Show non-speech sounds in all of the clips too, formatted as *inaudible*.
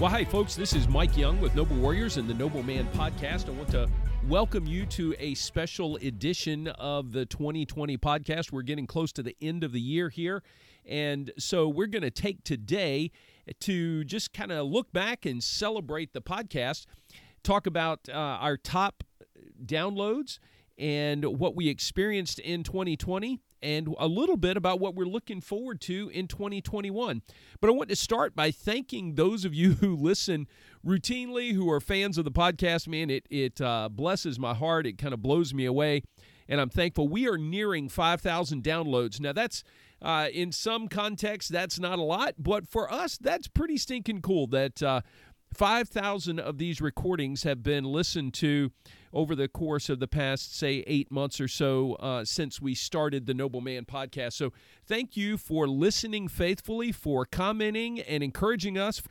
Well, hi, folks. This is Mike Young with Noble Warriors and the Noble Man podcast. I want to welcome you to a special edition of the 2020 podcast. We're getting close to the end of the year here. And so we're going to take today to just kind of look back and celebrate the podcast, talk about uh, our top downloads and what we experienced in 2020 and a little bit about what we're looking forward to in 2021. But I want to start by thanking those of you *laughs* who listen routinely, who are fans of the podcast. Man, it, it uh, blesses my heart. It kind of blows me away. And I'm thankful. We are nearing 5,000 downloads. Now, that's uh, in some context, that's not a lot, but for us, that's pretty stinking cool that uh, 5,000 of these recordings have been listened to over the course of the past, say, eight months or so uh, since we started the Noble Man podcast. So, thank you for listening faithfully, for commenting and encouraging us.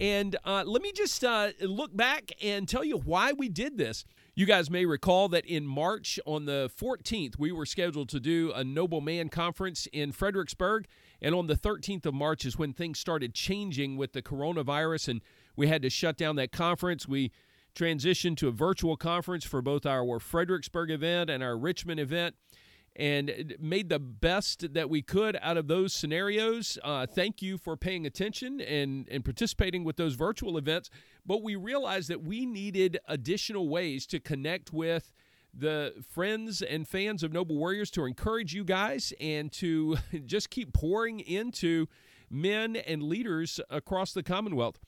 And uh, let me just uh, look back and tell you why we did this. You guys may recall that in March on the 14th, we were scheduled to do a Noble Man conference in Fredericksburg. And on the 13th of March is when things started changing with the coronavirus, and we had to shut down that conference. We transitioned to a virtual conference for both our Fredericksburg event and our Richmond event and made the best that we could out of those scenarios. Uh, thank you for paying attention and, and participating with those virtual events. But we realized that we needed additional ways to connect with the friends and fans of Noble Warriors to encourage you guys and to *laughs* just keep pouring into men and leaders across the Commonwealth.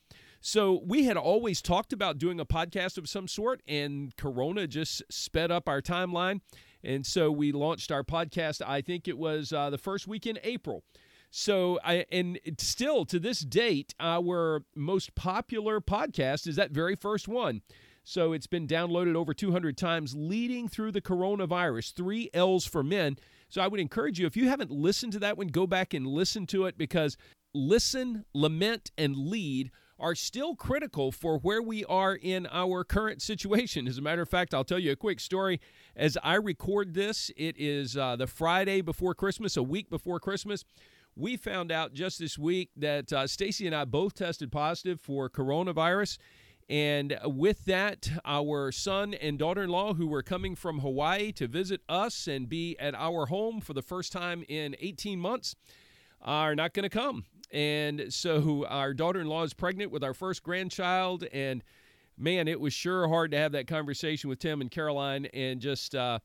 So we had always talked about doing a podcast of some sort, and Corona just sped up our timeline. And so we launched our podcast, I think it was uh, the first week in April. So I and still to this date, our most popular podcast is that very first one. So it's been downloaded over 200 times, leading through the coronavirus. Three L's for men. So I would encourage you, if you haven't listened to that one, go back and listen to it because listen, lament, and lead are still critical for where we are in our current situation. As a matter of fact, I'll tell you a quick story. As I record this, it is uh, the Friday before Christmas, a week before Christmas. We found out just this week that uh, Stacy and I both tested positive for coronavirus. And with that, our son and daughter in law, who were coming from Hawaii to visit us and be at our home for the first time in 18 months, are not going to come. And so our daughter in law is pregnant with our first grandchild. And man, it was sure hard to have that conversation with Tim and Caroline and just. Uh,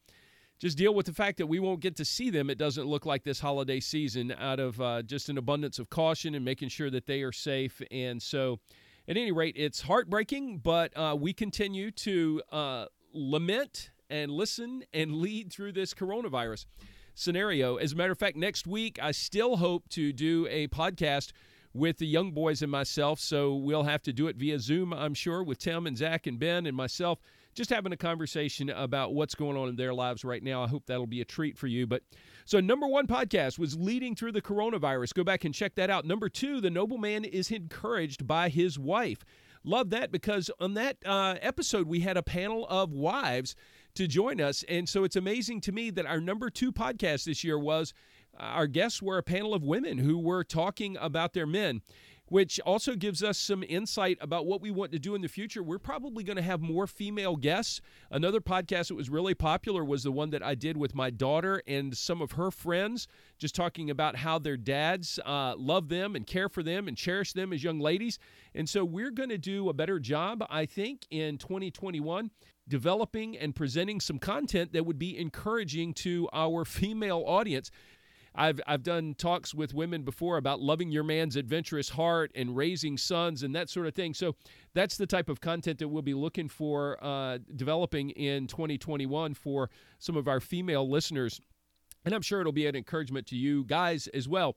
just deal with the fact that we won't get to see them. It doesn't look like this holiday season out of uh, just an abundance of caution and making sure that they are safe. And so, at any rate, it's heartbreaking, but uh, we continue to uh, lament and listen and lead through this coronavirus scenario. As a matter of fact, next week, I still hope to do a podcast with the young boys and myself. So we'll have to do it via Zoom, I'm sure, with Tim and Zach and Ben and myself, just having a conversation about what's going on in their lives right now. I hope that'll be a treat for you. But so, number one podcast was leading through the coronavirus. Go back and check that out. Number two, the nobleman is encouraged by his wife. Love that because on that uh, episode, we had a panel of wives to join us. And so it's amazing to me that our number two podcast this year was uh, our guests were a panel of women who were talking about their men which also gives us some insight about what we want to do in the future. We're probably going to have more female guests. Another podcast that was really popular was the one that I did with my daughter and some of her friends, just talking about how their dads uh, love them and care for them and cherish them as young ladies. And so we're going to do a better job, I think, in 2021 developing and presenting some content that would be encouraging to our *laughs* female audience. I've I've done talks with women before about loving your man's adventurous heart and raising sons and that sort of thing. So that's the type of content that we'll be looking for uh, developing in 2021 for some of our female listeners, and I'm sure it'll be an encouragement to you guys as well.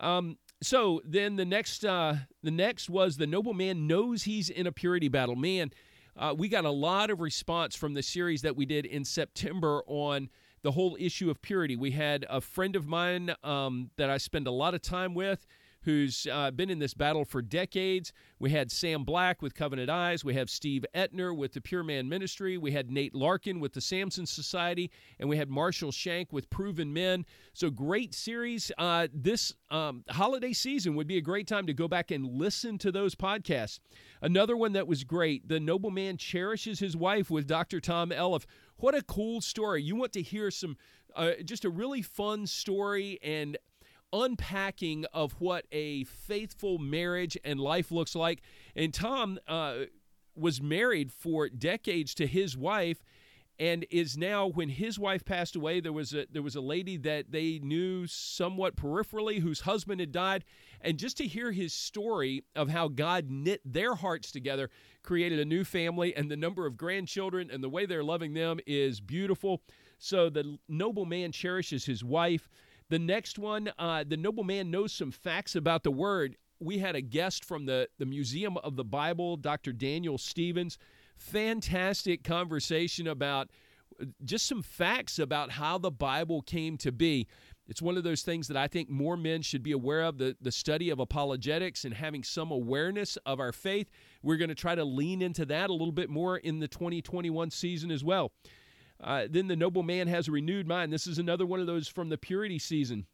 Um, so then the next uh, the next was the nobleman knows he's in a purity battle. Man, uh, we got a lot of response from the series that we did in September on the whole issue of purity. We had a friend of mine um, that I spend a lot of time with who's uh, been in this battle for decades. We had Sam Black with Covenant Eyes. We have Steve Etner with the Pure Man Ministry. We had Nate Larkin with the Samson Society. And we had Marshall Shank with Proven Men. So, great series. Uh, this um, holiday season would be a great time to go back and listen to those podcasts. Another one that was great The Noble Man Cherishes His Wife with Dr. Tom Elliff. What a cool story. You want to hear some, uh, just a really fun story and unpacking of what a faithful marriage and life looks like. And Tom uh, was married for decades to his wife and is now when his wife passed away there was a there was a lady that they knew somewhat peripherally whose husband had died. And just to hear his story of how God knit their hearts together created a new family and the number of grandchildren and the way they're loving them is beautiful. So the noble man cherishes his wife the next one, uh, the noble man knows some facts about the word. We had a guest from the, the Museum of the Bible, Dr. Daniel Stevens. Fantastic conversation about uh, just some facts about how the Bible came to be. It's one of those things that I think more men should be aware of the, the study of apologetics and having some awareness of our faith. We're going to try to lean into that a little bit more in the 2021 season as well. Uh, then the noble man has a renewed mind. This is another one of those from the purity season.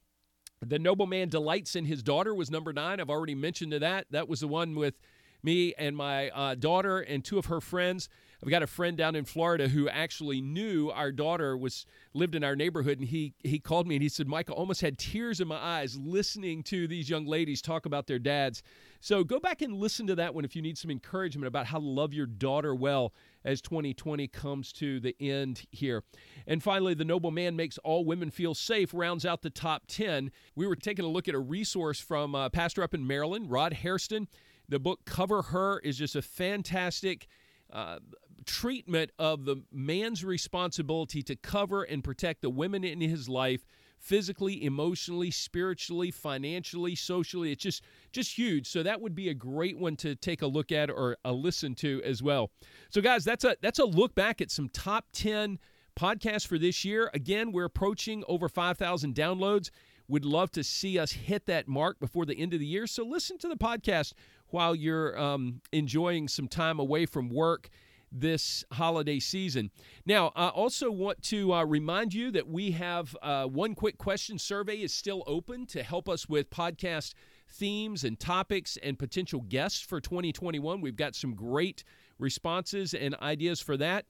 The noble man delights in his daughter was number nine. I've already mentioned to that. That was the one with me and my uh, daughter and two of her friends. I've got a friend down in Florida who actually knew our daughter was lived in our neighborhood, and he he called me and he said, "Michael, almost had tears in my eyes listening to these young ladies talk about their dads." So go back and listen to that one if you need some encouragement about how to love your daughter well as 2020 comes to the end here. And finally, the noble man makes all women feel safe rounds out the top 10. We were taking a look at a resource from uh, pastor up in Maryland, Rod Hairston. The book Cover Her is just a fantastic uh, treatment of the man's responsibility to cover and protect the women in his life physically, emotionally, spiritually, financially, socially. It's just just huge. So that would be a great one to take a look at or a listen to as well. So guys, that's a that's a look back at some top 10 podcasts for this year. Again, we're approaching over 5,000 downloads. Would love to see us hit that mark before the end of the year. So listen to the podcast while you're um, enjoying some time away from work this holiday season. Now, I also want to uh, remind you that we have uh, one quick question survey is still open to help us with podcast themes and topics and potential guests for 2021. We've got some great responses and ideas for that.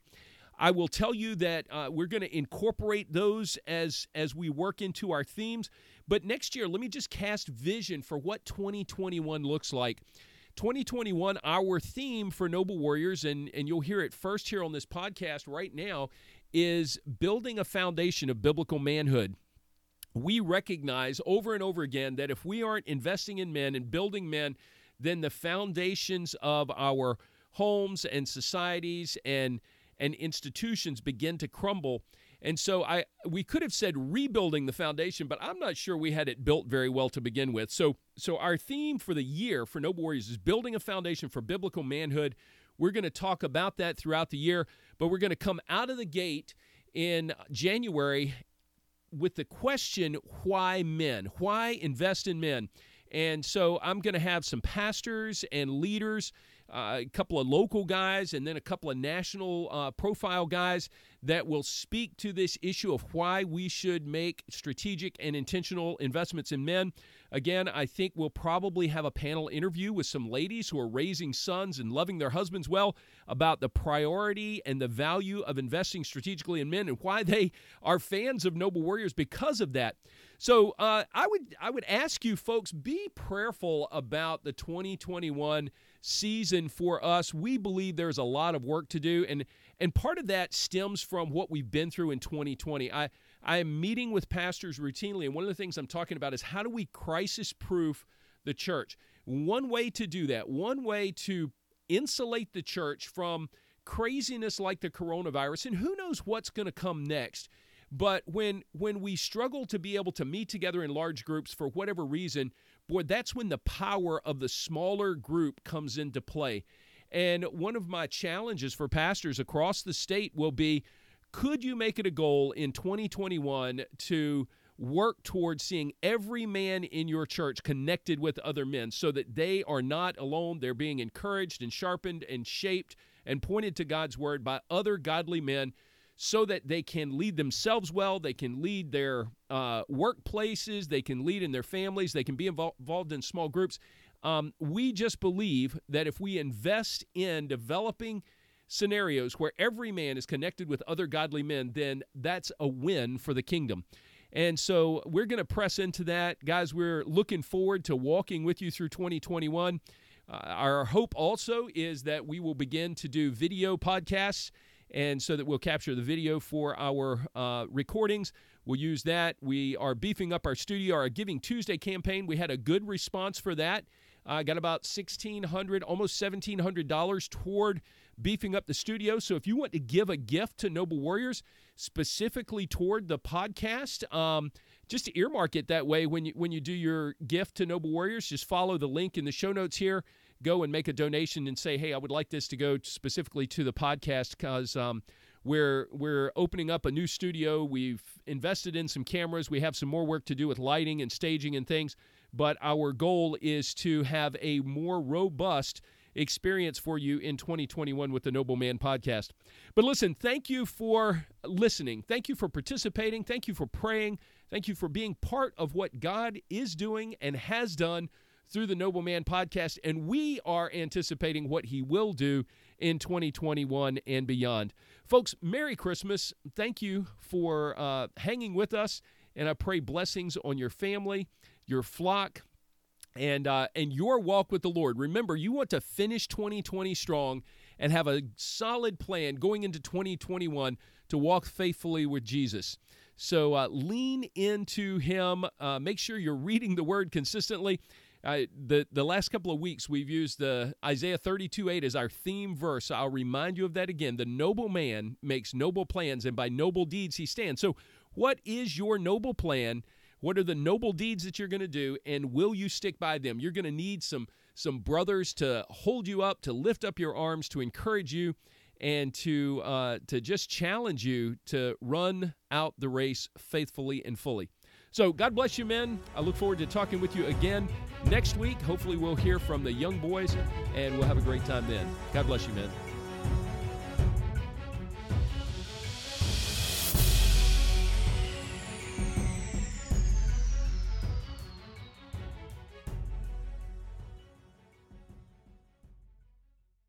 I will tell you that uh, we're going to incorporate those as as we work into our themes. But next year, let me just cast vision for what 2021 looks like. 2021, our theme for Noble Warriors, and, and you'll hear it first here on this podcast right now, is building a foundation of biblical manhood. We recognize over and over again that if we aren't investing in men and building men, then the foundations of our homes and societies and and institutions begin to crumble and so I we could have said rebuilding the foundation, but I'm not sure we had it built very well to begin with. So so our theme for the year for Noble Warriors is building a foundation for biblical manhood. We're going to talk about that throughout the year, but we're going to come out of the gate in January with the question why men? Why invest in men? And so I'm going to have some pastors and leaders uh, a couple of local guys and then a couple of national uh, profile guys that will speak to this issue of why we should make strategic and intentional investments in men. Again, I think we'll probably have a panel interview with some ladies who are raising sons and loving their husbands well about the priority and the value of investing strategically in men and why they are fans of Noble Warriors because of that. So uh, I would I would ask you folks be prayerful about the 2021 season for us. We believe there's a lot of work to do, and and part of that stems from what we've been through in 2020. I I am meeting with pastors routinely, and one of the things I'm talking about is how do we crisis proof the church. One way to do that, one way to insulate the church from craziness like the coronavirus, and who knows what's going to come next. But when when we struggle to be able to meet together in large groups for whatever reason, boy, that's when the power of the smaller group comes into play. And one of my challenges for pastors across the state will be could you make it a goal in 2021 to work towards seeing every man in your church connected with other men so that they are not alone. They're being encouraged and sharpened and shaped and pointed to God's word by other godly men so that they can lead themselves well, they can lead their uh, workplaces, they can lead in their families, they can be involved, involved in small groups. Um, we just believe that if we invest in developing scenarios where every man is connected with other godly men, then that's a win for the kingdom. And so we're going to press into that. Guys, we're looking forward to walking with you through 2021. Uh, our hope also is that we will begin to do video podcasts and so that we'll capture the video for our uh, recordings. We'll use that. We are beefing up our studio, our Giving Tuesday campaign. We had a good response for that. I uh, got about 1,600, almost $1,700 toward beefing up the studio. So if you want to give a gift to Noble Warriors, specifically toward the podcast, um, just earmark it that way when you when you do your gift to Noble Warriors. Just follow the link in the show notes here go and make a donation and say, hey, I would like this to go specifically to the podcast because um, we're we're opening up a new studio. We've invested in some cameras. We have some more work to do with lighting and staging and things. But our goal is to have a more robust experience for you in 2021 with the Noble Man podcast. But listen, thank you for listening. Thank you for participating. Thank you for praying. Thank you for being part of what God is doing and has done through the Nobleman podcast, and we are anticipating what he will do in 2021 and beyond. Folks, Merry Christmas. Thank you for uh, hanging with us, and I pray blessings on your family, your flock, and uh, and your walk with the Lord. Remember, you want to finish 2020 strong and have a solid plan going into 2021 to walk faithfully with Jesus. So uh, lean into Him. Uh, make sure you're reading the Word consistently the the last couple of weeks we've used the Isaiah 32 8 as our theme verse. I'll remind you of that again. The noble man makes noble plans, and by noble deeds he stands. So, what is your noble plan? What are the noble deeds that you're going to do, and will you stick by them? You're going to need some some brothers to hold you up, to lift up your arms, to encourage you, and to uh, to just challenge you to run out the race faithfully and fully. So, God bless you, men. I look forward to talking with you again next week. Hopefully, we'll hear from the young boys and we'll have a great time then. God bless you, men.